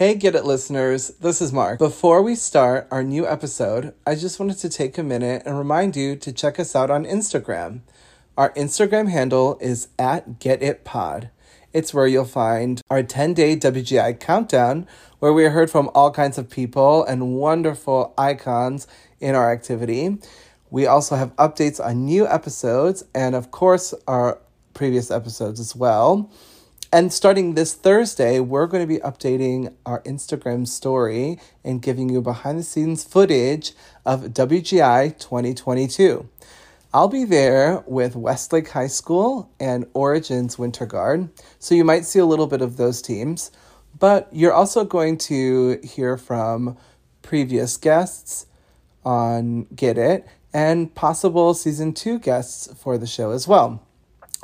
Hey, Get It listeners, this is Mark. Before we start our new episode, I just wanted to take a minute and remind you to check us out on Instagram. Our Instagram handle is at Get It Pod. It's where you'll find our 10 day WGI countdown, where we heard from all kinds of people and wonderful icons in our activity. We also have updates on new episodes and, of course, our previous episodes as well. And starting this Thursday, we're going to be updating our Instagram story and giving you behind the scenes footage of WGI 2022. I'll be there with Westlake High School and Origins Winter Guard, so you might see a little bit of those teams. But you're also going to hear from previous guests on Get It and possible season two guests for the show as well.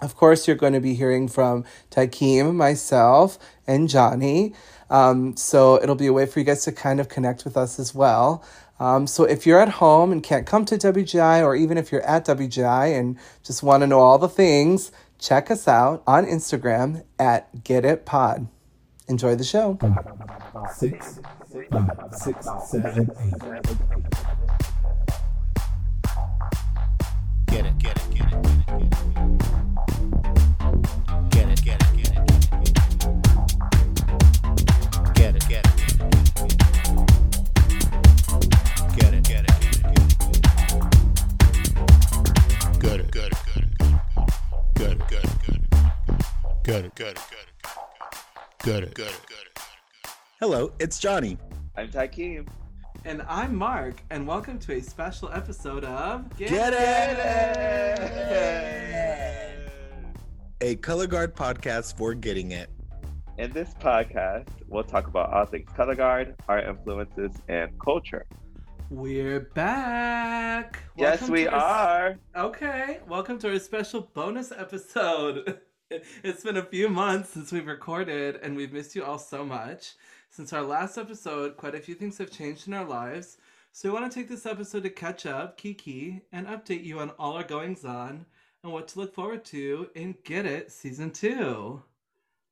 Of course, you're going to be hearing from Tykeem, myself, and Johnny. Um, so it'll be a way for you guys to kind of connect with us as well. Um, so if you're at home and can't come to WGI, or even if you're at WGI and just want to know all the things, check us out on Instagram at Get It Pod. Enjoy the show. Six, six, seven, eight. Get it, get it, get it, get it, get it. Good it, good it, good it, good it, good it, good it. Hello, it's Johnny. I'm Tykeem. And I'm Mark, and welcome to a special episode of Get It. it! A color guard podcast for getting it. In this podcast, we'll talk about all things color guard, our influences, and culture. We're back. yes, we our- are. Okay, welcome to our special bonus episode. It's been a few months since we've recorded, and we've missed you all so much. Since our last episode, quite a few things have changed in our lives, so we want to take this episode to catch up, Kiki, and update you on all our goings on and what to look forward to in Get It Season 2.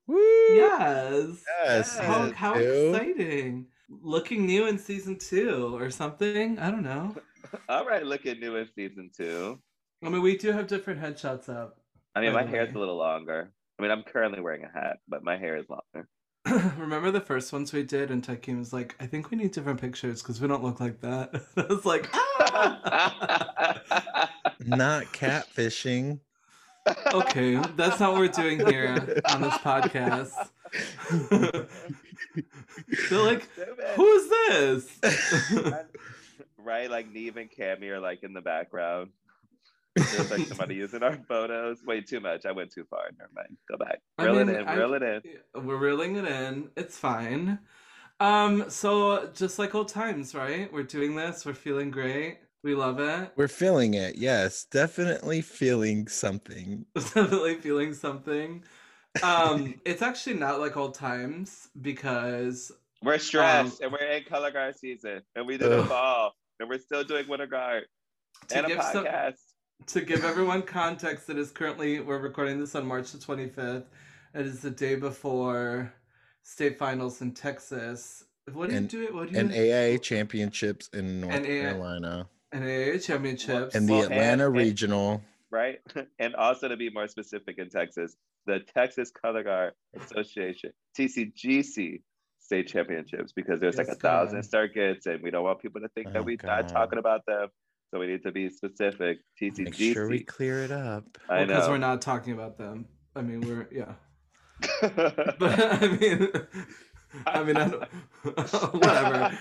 Woo! Yes! Yes. How, how exciting! Looking new in Season 2 or something? I don't know. All right, looking new in season two. I mean, we do have different headshots up. I mean, my the hair's way. a little longer. I mean, I'm currently wearing a hat, but my hair is longer. Remember the first ones we did, and Tykeem was like, "I think we need different pictures because we don't look like that." I was like, "Ah!" Not catfishing. "Okay, that's not what we're doing here on this podcast." They're like, "Who's this?" right? Like Neve and Cammy are like in the background. There's like somebody using our photos. Way too much. I went too far. Never mind. Go back. I Reel mean, it in. I- Reel it in. We're reeling it in. It's fine. Um, so just like old times, right? We're doing this. We're feeling great. We love it. We're feeling it. Yes, definitely feeling something. definitely feeling something. Um, it's actually not like old times because We're stressed Um, and we're in color guard season and we did a Ugh. fall and we're still doing winter guard and a give some, podcast. To give everyone context, it is currently we're recording this on March the twenty fifth. It is the day before state finals in Texas. What do you And- do? What do you? And AIA championships in North And Carolina. and AA championships. And the Well, Atlanta and- regional. right? and also to be more specific in Texas, the Texas Color Guard Association, TCGC state championships, because there's like Yes, a thousand circuits and we don't want people to think Oh, that we're God. not talking about them. So we need to be specific. Make TCGC. sure we clear it up. I because know. we're not talking about them. I mean, we're yeah. But I mean, I mean, I don't, whatever.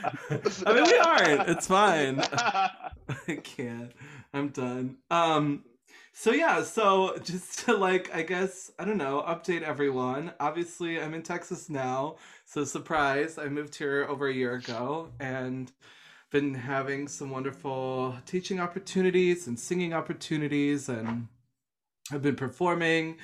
I mean, we aren't. It's fine. I can't. I'm done. Um so yeah, so just to like I guess, I don't know, update everyone. Obviously, I'm in Texas now. So surprise, I moved here over a year ago and been having some wonderful teaching opportunities and singing opportunities and I've been performing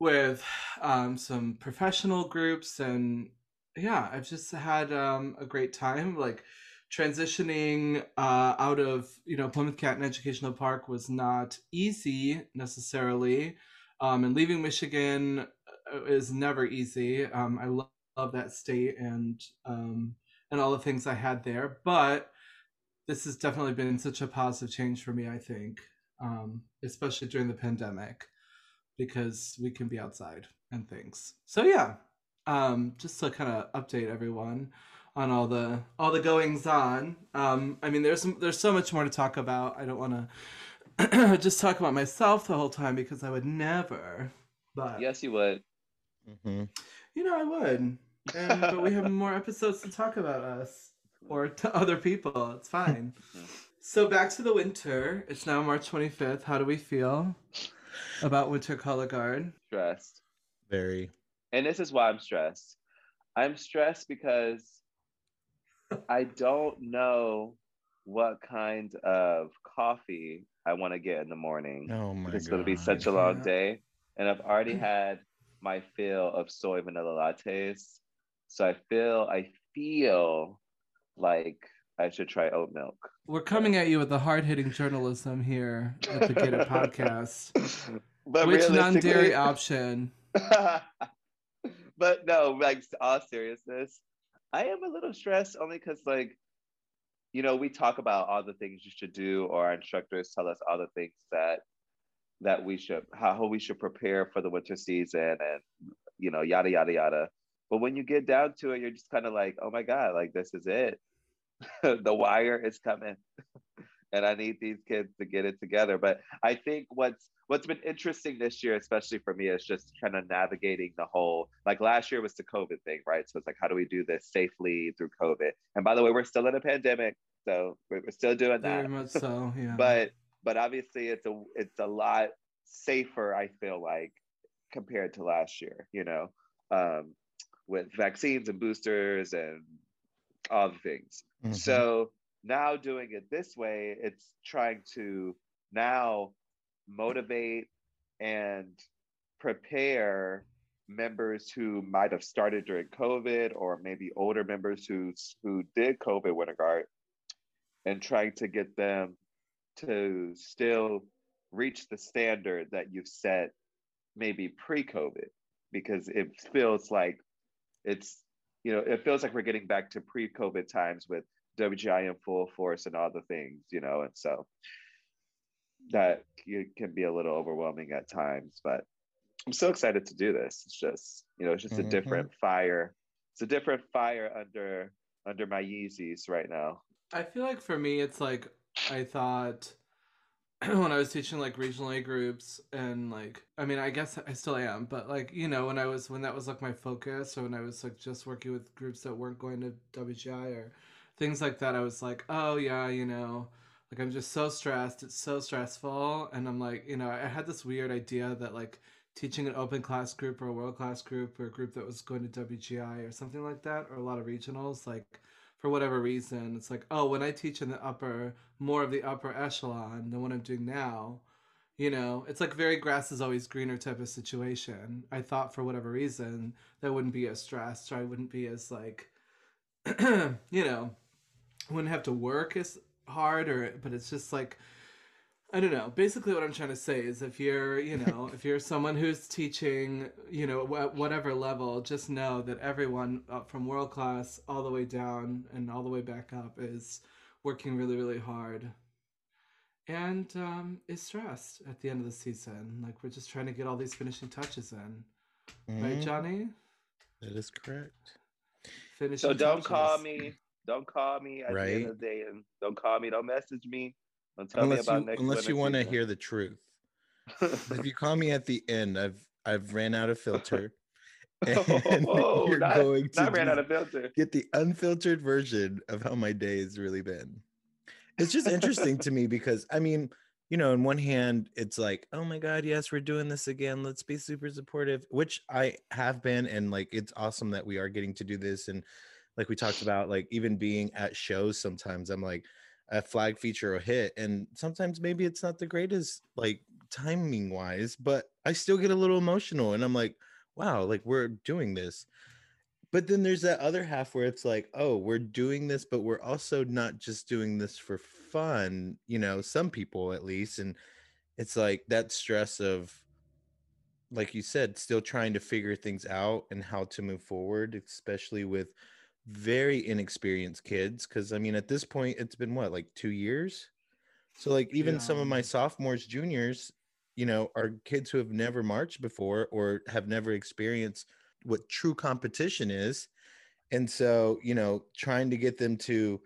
with um, some professional groups and yeah i've just had um, a great time like transitioning uh, out of you know plymouth canton educational park was not easy necessarily um, and leaving michigan uh, is never easy. Um, i love love that state and um, and all the things I had there. But this has definitely been such a positive change for me. I think, um, especially during the pandemic, because we can be outside and things. So yeah, um, just to kind of update everyone on all the all the goings on. Um, I mean, there's there's so much more to talk about. I don't want to just talk about myself the whole time because I would never. But Yes, you would. Mhm. you know, I would. And but we have more episodes to talk about us or to other people. It's fine. so back to the winter. It's now March 25th. How do we feel about Winter Color Guard? Stressed. Very. And this is why I'm stressed. I'm stressed because I don't know what kind of coffee I want to get in the morning. Oh my god. it's going to be such a long day. And I've already had my fill of soy vanilla lattes. So I feel, I feel like I should try oat milk. We're coming at you with the hard hitting journalism here at the Get It podcast. But Which non dairy option? but no, like all seriousness, I am a little stressed only because like, you know, we talk about all the things you should do, or our instructors tell us all the things that that we should how we should prepare for the winter season and you know, yada yada yada. But when you get down to it, you're just kind of like, oh my God, like this is it. the wire is coming. and I need these kids to get it together. But I think what's what's been interesting this year, especially for me, is just kind of navigating the whole like last year was the COVID thing, right? So it's like, how do we do this safely through COVID? And by the way, we're still in a pandemic, so we're, we're still doing that. Very much so, yeah. But but obviously it's a it's a lot safer, I feel like, compared to last year, you know, um, with vaccines and boosters and all the things. Mhm. So now doing it this way, it's trying to now motivate and prepare members who might have started during COVID or maybe older members who who did COVID winter guard and trying to get them to still reach the standard that you've set maybe pre-COVID because it feels like it's you know it feels like we're getting back to pre-COVID times with WGI in full force and all the things you know and so that it can be a little overwhelming at times but I'm so excited to do this. It's just you know it's just Mhm. a different fire. It's a different fire under under my Yeezys right now. I feel like for me, it's like I thought when I was teaching like regional A groups and like I mean I guess I still am, but like you know when I was when that was like my focus or when I was like just working with groups that weren't going to WGI or things like that, I was like, oh yeah, you know, like I'm just so stressed. It's so stressful, and I'm like, you know, I had this weird idea that like teaching an open class group or a world class group or a group that was going to WGI or something like that or a lot of regionals like for whatever reason it's like oh when i teach in the upper more of the upper echelon than what i'm doing now you know it's like very grass is always greener type of situation. I thought for whatever reason that wouldn't be as stressed or i wouldn't be as like you know wouldn't have to work as hard or but it's just like I don't know. Basically, what I'm trying to say is, if you're, you know, if you're someone who's teaching, you know, at whatever level, just know that everyone up from world class all the way down and all the way back up is working really, really hard, and um, is stressed at the end of the season. Like we're just trying to get all these finishing touches in, right, Mhm. Johnny? That is correct. Finishing. So don't touches. call me. Don't call me at the end of the day, and don't call me. Don't message me. Don't tell me Unless about you next. unless you want to hear the truth. if you call me at the end, I've I've ran out of filter. Oh, and Oh, you're not- going to ran out of filter. get the unfiltered version of how my day has really been. It's just interesting to me because I mean, you know, on one hand, it's like, oh my God, yes, we're doing this again. Let's be super supportive, which I have been. And like, it's awesome that we are getting to do this. And like we talked about, like, even being at shows, sometimes I'm like, a flag feature or hit. And sometimes maybe it's not the greatest, like, timing wise, but I still get a little emotional. And I'm like, wow, like, we're doing this but then there's that other half where it's like oh we're doing this but we're also not just doing this for fun you know some people at least and it's like that stress of like you said, still trying to figure things out and how to move forward, especially with very inexperienced kids. Cause I mean, at this point, it's been what, like two years? So, like, even some of my sophomores, juniors, you know, are kids who have never marched before or have never experienced what true competition is. And so, you know, trying to get them to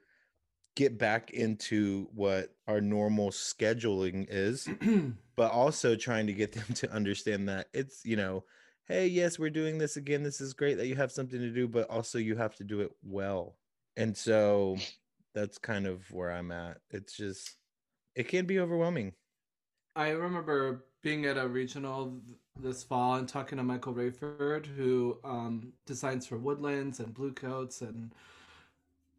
get back into what our normal scheduling is but also trying to get them to understand that it's you know hey yes we're doing this again this is great that you have something to do but also you have to do it well and so that's kind of where i'm at it's just it can be overwhelming I remember being at a regional this fall and talking to Michael Raiford, who um, designs for Woodlands and Bluecoats and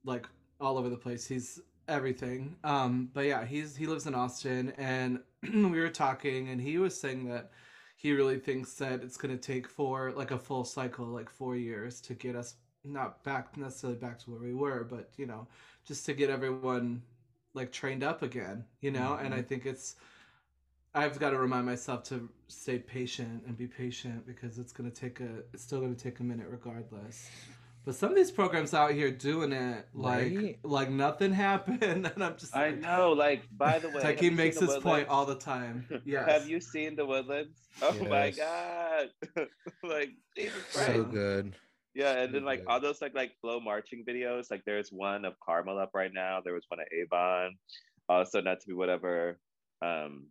like all over the place. He's everything. Um, but yeah, he's he lives in Austin, and we were talking, and he was saying that he really thinks that it's going to take four like a full cycle, like four years, to get us not back necessarily back to where we were, but you know, just to get everyone like trained up again, you know. And I mm-hmm. think it's I've got to remind myself to stay patient and be patient because it's gonna take a it's still gonna take a minute regardless. But some of these programs out here doing it like Right. like nothing happened, and I'm just I like, know. Like, by the way, have Taki makes the his point all the time. Yes. Have you seen the Woodlands? Oh my god! like Jesus Christ! so good Yeah, and So then like good. all those like like FloMarching videos. Like there's one of Carmel up right now. There was one of Avon. Also, not to be whatever. Um,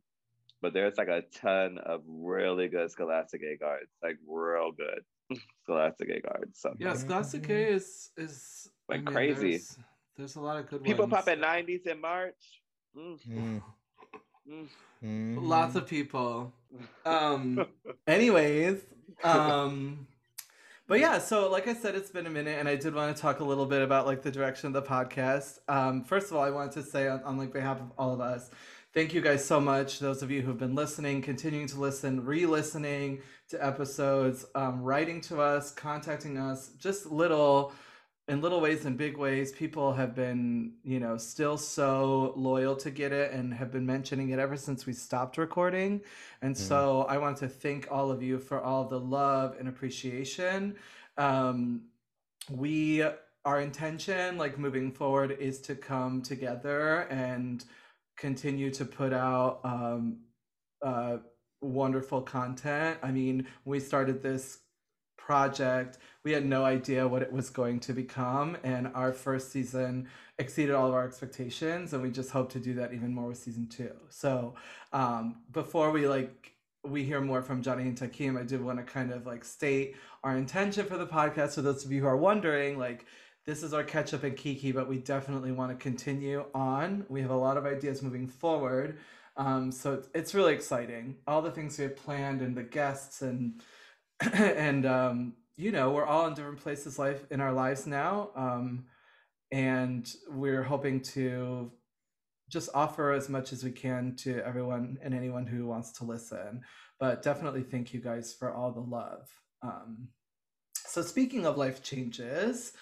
but there's like a ton of really good Scholastic A guards, like real good Scholastic A guards. So Yeah, Scholastic A is is I Like mean, crazy. There's, there's a lot of good people ones. popping nineties in March. Mm, Mm, mm. mhm. Lots of people. Um. anyways, um. But yeah, so like I said, it's been a minute, and I did want to talk a little bit about like the direction of the podcast. Um, first of all, I wanted to say on, on like behalf of all of us, thank you guys so much. Those of you who've been listening, continuing to listen, re-listening to episodes, um, writing to us, contacting us, just little in little ways and big ways people have been you know still so loyal to get it and have been mentioning it ever since we stopped recording and Mm. so i want to thank all of you for all the love and appreciation um, we our intention like moving forward is to come together and continue to put out um, uh, wonderful content. I mean we started this project we had no idea what it was going to become and our first season exceeded all of our expectations and we just hope to do that even more with season two. So um, before we like we hear more from johnny and tykeem i did want to kind of like state our intention for the podcast. So those of you who are wondering like this is our catch up and kiki but we definitely want to continue on. We have a lot of ideas moving forward um, so it's, it's really exciting. All the things we have planned and the guests and and um, you know we're all in different places life in our lives now um, and we're hoping to just offer as much as we can to everyone and anyone who wants to listen. But definitely thank you guys for all the love. Um, so speaking of life changes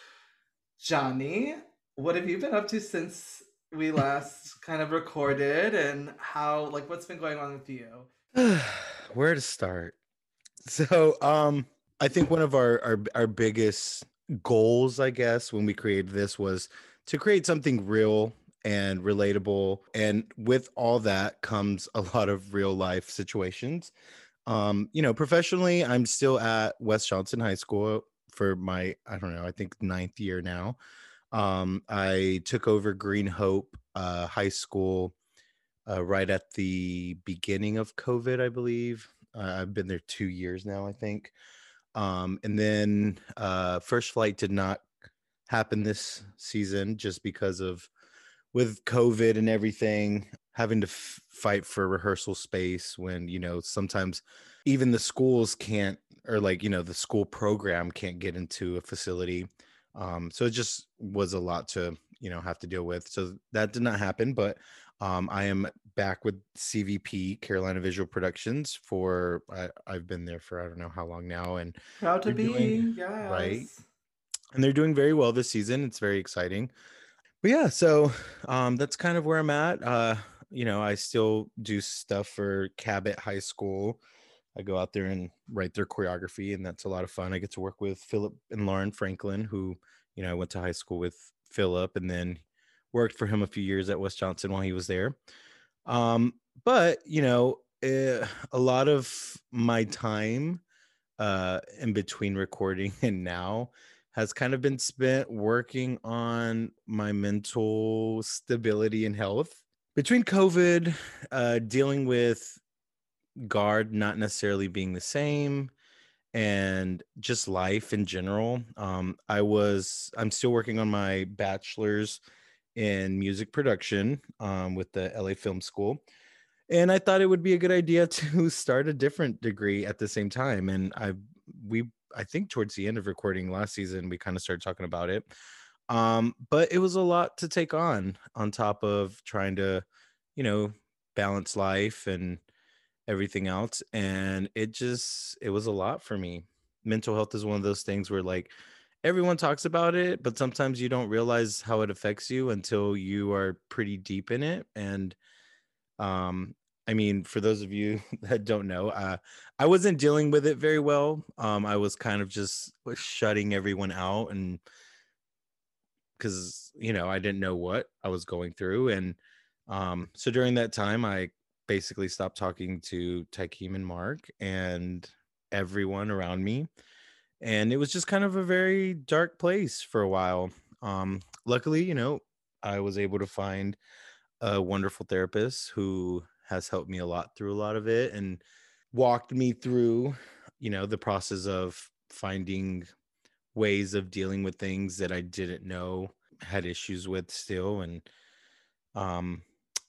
johnny what have you been up to since we last kind of recorded and how like what's been going on with you? Where to start? So um i think one of our, our our biggest goals i guess when we created this was to create something real and relatable and with all that comes a lot of real life situations. Um you know professionally i'm still at west johnston high school for my i don't know i think ninth year now um i took over green hope uh high school uh, right at the beginning of covid i believe. Uh, i've been there two years now i think. Um and then uh first flight did not happen this season just because of with covid and everything having to f- fight for rehearsal space when you know sometimes even the schools can't or like you know the school program can't get into a facility um so it just was a lot to you know have to deal with so that did not happen but um i am back with cvp carolina visual productions for I, i've been there for i don't know how long now and proud to be doing yes. right. and they're doing very well this season. It's very exciting. But yeah, so um, that's kind of where I'm at. Uh, you know, I still do stuff for Cabot High School. I go out there and write their choreography, and that's a lot of fun. I get to work with Philip and Lauren Franklin, who you know I went to high school with Philip, and then worked for him a few years at West Johnston while he was there. Um, but you know, eh, a lot of my time uh, in between recording and now has kind of been spent working on my mental stability and health. Between COVID, uh, dealing with guard not necessarily being the same, and just life in general. Um, I was, I'm still working on my bachelor's in music production um, with the LA Film School. And I thought it would be a good idea to start a different degree at the same time. And I, we, I think towards the end of recording last season, we kind of started talking about it. Um, but it was a lot to take on, on top of trying to, you know, balance life and everything else. And it just, it was a lot for me. Mental health is one of those things where, like, everyone talks about it, but sometimes you don't realize how it affects you until you are pretty deep in it. And um, I mean, for those of you that don't know, uh, I wasn't dealing with it very well. Um, I was kind of just shutting everyone out, and because you know I didn't know what I was going through, and um, so during that time, I basically stopped talking to Tykeem and Mark and everyone around me and it was just kind of a very dark place for a while. Um, luckily, you know, I was able to find a wonderful therapist who has helped me a lot through a lot of it and walked me through, you know, the process of finding ways of dealing with things that I didn't know had issues with still and um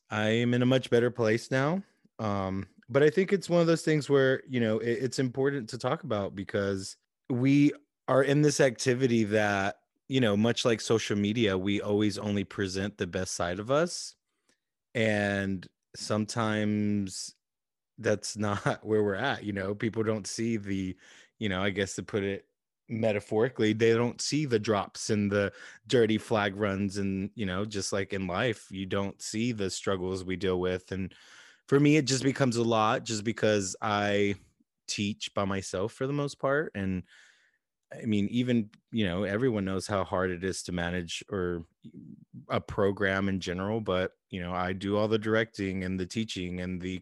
I am in a much better place now. Um but I think it's one of those things where, you know, it, it's important to talk about because we are in this activity that you know much like social media we always only present the best side of us and sometimes that's not where we're at you know people don't see the you know i guess to put it metaphorically they don't see the drops and the dirty flag runs and you know just like in life you don't see the struggles we deal with and for me it just becomes a lot just because i teach by myself for the most part and i mean even you know everyone knows how hard it is to manage or a program in general but you know i do all the directing and the teaching and the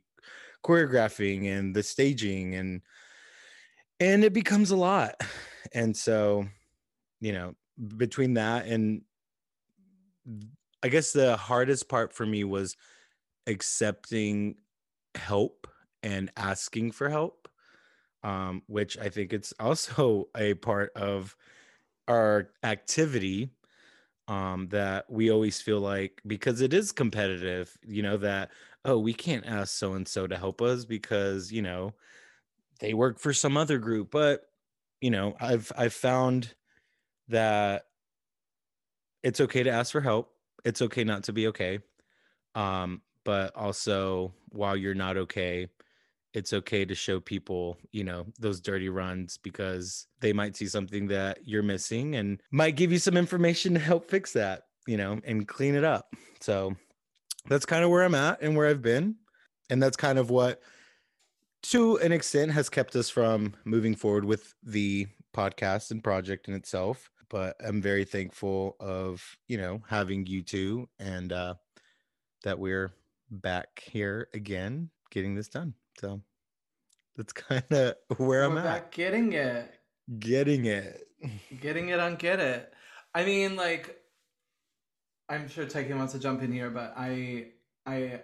choreographing and the staging and and it becomes a lot and so you know between that and i guess the hardest part for me was accepting help and asking for help um, which I think it's also a part of our activity um, that we always feel like because it is competitive, you know, that, oh, we can't ask so and so to help us because, you know, they work for some other group. But, you know, I've I've found that it's okay to ask for help. It's okay not to be okay. Um, but also while you're not okay, it's okay to show people, you know, those dirty runs because they might see something that you're missing and might give you some information to help fix that, you know, and clean it up. So that's kind of where I'm at and where I've been. And that's kind of what, to an extent, has kept us from moving forward with the podcast and project in itself. But I'm very thankful of, you know, having you two and uh, that we're back here again getting this done. So that's kind of where We're I'm back at. getting it. Getting it. Getting it on get it. I mean, like, I'm sure Taiki wants to jump in here, but I, I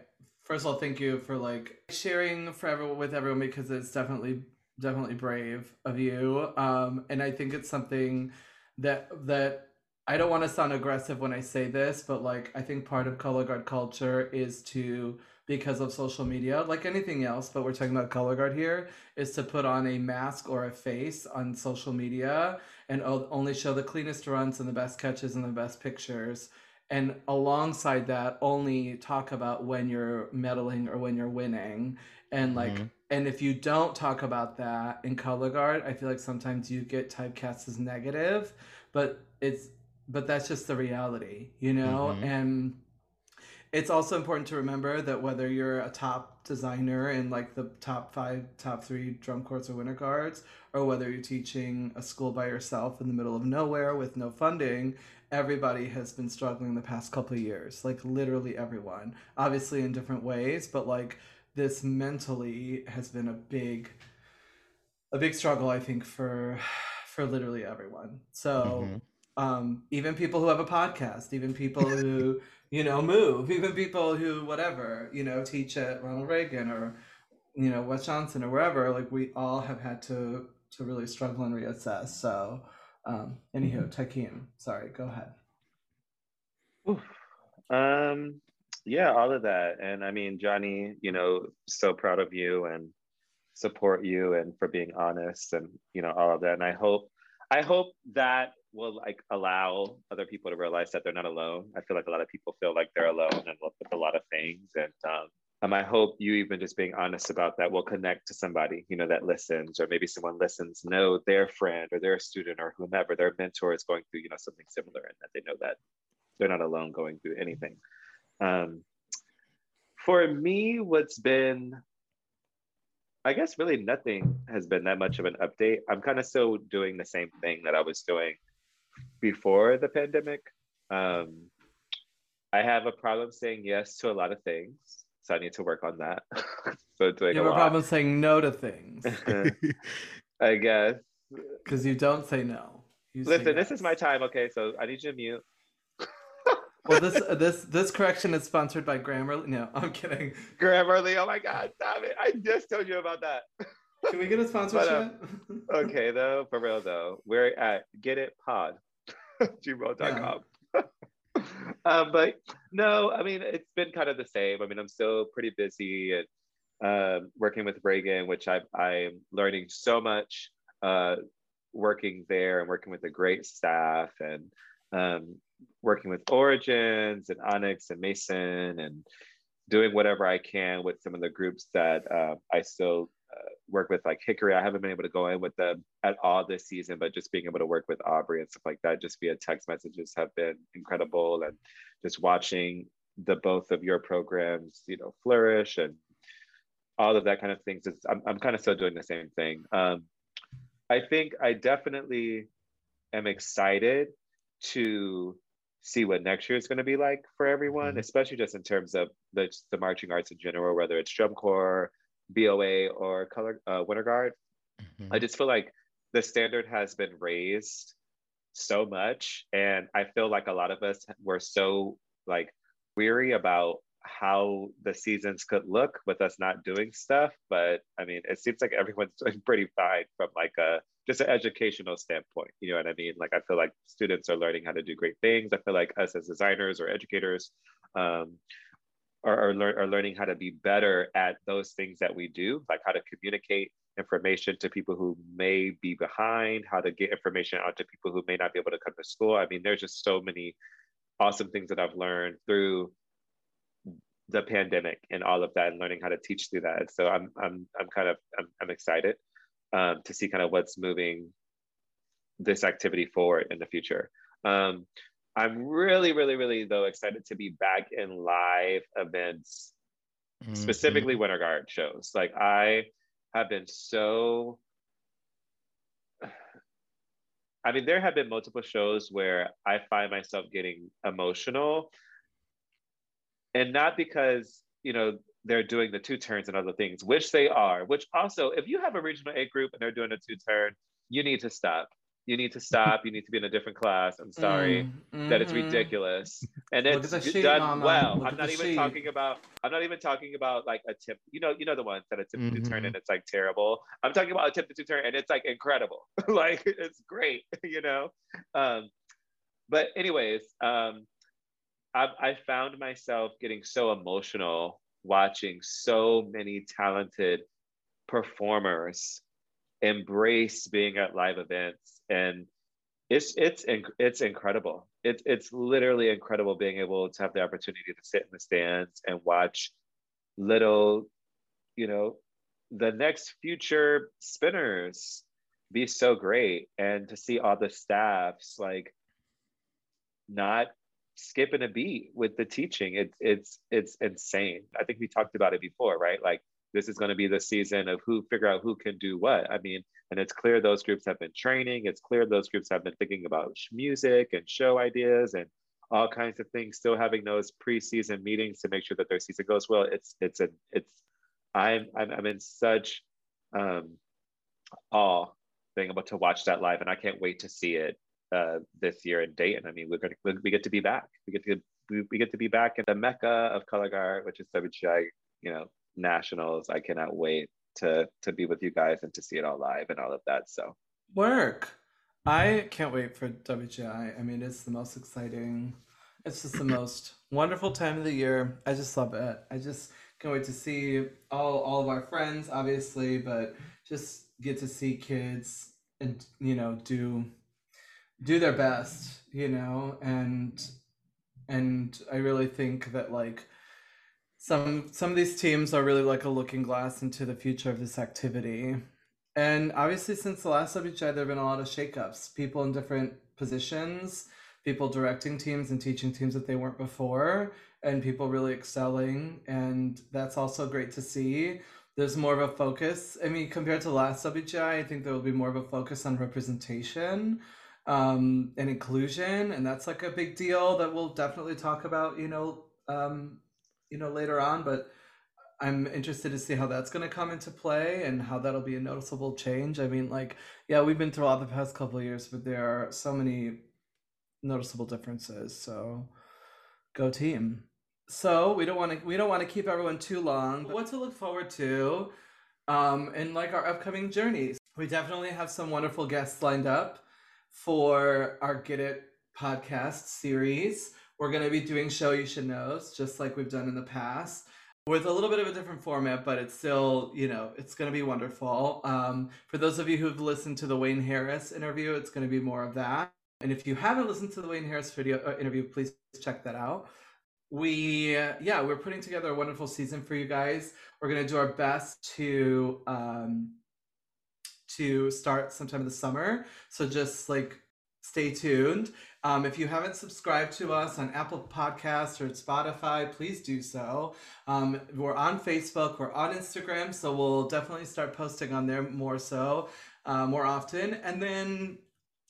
first of all, thank you for like sharing for everyone with everyone because it's definitely, definitely brave of you. Um, and I think it's something that that I don't want to sound aggressive when I say this, but like I think part of color guard culture is to because of social media, like anything else, but we're talking about color guard here, is to put on a mask or a face on social media and only show the cleanest runs and the best catches and the best pictures. And alongside that, only talk about when you're medaling or when you're winning. And like, Mhm. and if you don't talk about that in color guard, I feel like sometimes you get typecast as negative, but it's, but that's just the reality, you know? Mhm. And it's also important to remember that whether you're a top designer in like the top five, top three drum corps or winter guards, or whether you're teaching a school by yourself in the middle of nowhere with no funding, everybody has been struggling the past couple of years. Like literally everyone, obviously in different ways, but like this mentally has been a big, a big struggle. I think for, for literally everyone. So. Mhm. Um, even people who have a podcast, even people who you know, move. Even people who, whatever, you know, teach at Ronald Reagan or, you know, West Johnston or wherever, like we all have had to to really struggle and reassess. So, um, anywho, Tykeem, sorry, go ahead. Um, yeah, all of that. And I mean, Johnny, you know, so proud of you and support you and for being honest and you know all of that. And I hope, I hope that will like allow other people to realize that they're not alone. I feel like a lot of people feel like they're alone and with a lot of things. And um, um, I hope you even just being honest about that will connect to somebody, you know, that listens, or maybe someone listens, know their friend or their student or whomever, their mentor is going through, you know, something similar and that they know that they're not alone going through anything. Um, for me, what's been, I guess really nothing has been that much of an update. I'm kind of still doing the same thing that I was doing before the pandemic. Um, I have a problem saying yes to a lot of things, so I need to work on that. so doing You have a problem saying no to things I guess. because you don't say no. You say Listen, this is my time. Okay, so I need you to mute. Well, this this this correction is sponsored by Grammarly. No, I'm kidding. Grammarly. Oh my God, stop it! I just told you about that. Can we get a sponsorship? Uh, okay, though, for real though, we're at getitpod, gmail.com. um, but no, I mean, it's been kind of the same. I mean, I'm still pretty busy and um, working with Reagan, which I, I'm learning so much uh, working there and working with a great staff and um, working with Origins and Onyx and Mason and doing whatever I can with some of the groups that uh, I still work with, like Hickory. I haven't been able to go in with them at all this season, but just being able to work with Aubrey and stuff like that, just via text messages, have been incredible. And just watching the both of your programs, you know, flourish and all of that kind of things. It's, I'm, I'm kind of still doing the same thing. Um, I think I definitely am excited to see what next year is going to be like for everyone, Mhm. especially just in terms of the, the marching arts in general, whether it's drum corps, BOA, or color uh, winter guard. Mhm. I just feel like the standard has been raised so much, and I feel like a lot of us were so like weary about how the seasons could look with us not doing stuff. But I mean, it seems like everyone's doing pretty fine from like a just an educational standpoint. You know what I mean? Like I feel like students are learning how to do great things. I feel like us as designers or educators um, lear- are learning how to be better at those things that we do, like how to communicate information to people who may be behind, how to get information out to people who may not be able to come to school. I mean, there's just so many awesome things that I've learned through the pandemic and all of that and learning how to teach through that. So I'm I'm I'm kind of I'm, I'm excited um, to see kind of what's moving this activity forward in the future. Um, I'm really, really, really though excited to be back in live events Mhm. specifically Winter Guard shows. Like I have been so I mean, there have been multiple shows where I find myself getting emotional. And not because, you know, they're doing the two turns and other things, which they are, which also, if you have a regional A group and they're doing a two turn, you need to stop. You need to stop. You need to be in a different class. I'm sorry Mm, that it's mhm. ridiculous and it's at the d- sheet, done mama. well i'm not even sheet. talking about i'm not even talking about like a tip you know you know the ones that attempt to turn Mhm. and it's like terrible i'm talking about attempt to turn and it's like incredible like it's great you know um but anyways um I, I found myself getting so emotional watching so many talented performers embrace being at live events and it's it's it's incredible it's it's literally incredible being able to have the opportunity to sit in the stands and watch little you know the next future spinners be so great and to see all the staffs like not skipping a beat with the teaching. It's it's it's insane. I think we talked about it before, right? Like this is going to be the season of who figure out who can do what. I mean, and it's clear those groups have been training. It's clear those groups have been thinking about music and show ideas and all kinds of things. Still having those preseason meetings to make sure that their season goes well. It's it's a it's I'm I'm, I'm in such um, awe being able to watch that live, and I can't wait to see it uh, this year in Dayton. I mean, we're gonna we get to be back. We get to we, we get to be back in the mecca of color guard, which is WGI, you know, nationals. I cannot wait to to be with you guys and to see it all live and all of that. So Work. I can't wait for WGI. I mean, it's the most exciting. It's just the most wonderful time of the year. I just love it. I just can't wait to see all all of our friends, obviously, but just get to see kids and you know do do their best, you know, and and I really think that like some some of these teams are really like a looking glass into the future of this activity. And obviously since the last WGI there have been a lot of shakeups, people in different positions, people directing teams and teaching teams that they weren't before, and people really excelling. And that's also great to see. There's more of a focus. I mean, compared to last WGI, I think there will be more of a focus on representation um, and inclusion, and that's like a big deal that we'll definitely talk about, you know, um, you know, later on. But I'm interested to see how that's going to come into play and how that'll be a noticeable change. I mean, like, yeah, we've been through all the past couple of years, but there are so many noticeable differences. So, go team. So we don't want to we don't want to keep everyone too long. What to look forward to, um, in like our upcoming journeys. We definitely have some wonderful guests lined up for our Get It podcast series. We're going to be doing Show You Should Knows, just like we've done in the past, with a little bit of a different format, but it's still, you know, it's going to be wonderful. Um, for those of you who've listened to the Wayne Harris interview, it's going to be more of that. And if you haven't listened to the Wayne Harris video uh, interview, please check that out. We, uh, yeah, we're putting together a wonderful season for you guys. We're going to do our best to um, to start sometime in the summer. So just like stay tuned. Um, if you haven't subscribed to us on Apple Podcasts or Spotify, please do so. Um, we're on Facebook, we're on Instagram, so we'll definitely start posting on there more so, uh, more often. And then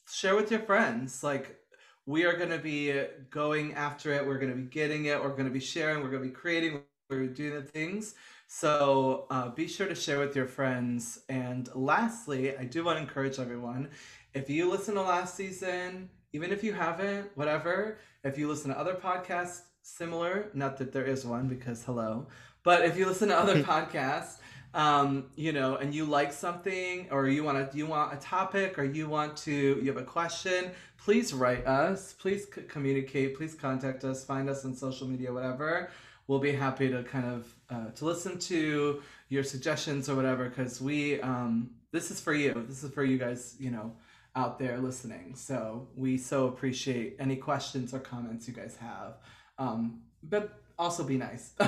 share with your friends. Like, we are going to be going after it, we're going to be getting it, we're going to be sharing, we're going to be creating, we're doing the things. So uh, be sure to share with your friends. And lastly, I do want to encourage everyone if you listen to last season, even if you haven't, whatever, if you listen to other podcasts similar, not that there is one because hello, but if you listen to other podcasts, um, you know, and you like something or you want to, you want a topic or you want to, you have a question, please write us, please c- communicate, please contact us, find us on social media, whatever. We'll be happy to kind of uh, to listen to your suggestions or whatever because we um, this is for you this is for you guys you know out there listening so we so appreciate any questions or comments you guys have um, but also be nice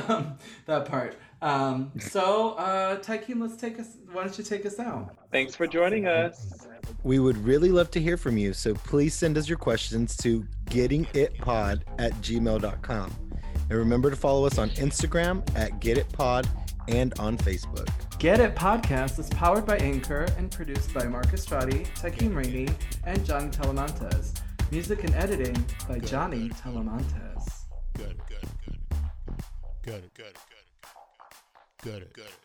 that part um, so uh Tykeem, let's take us why don't you take us out thanks for joining us. We would really love to hear from you, so please send us your questions to gettingitpod at gmail.com. And remember to follow us on Instagram at getitpod and on Facebook. Get It Podcast is powered by Anchor and produced by Marcus Strati, Tykeem Rainey, and Johnny Telemontes. Music and editing by Johnny Telemontes. Good, good, good. Good, good, good. Good, good, good.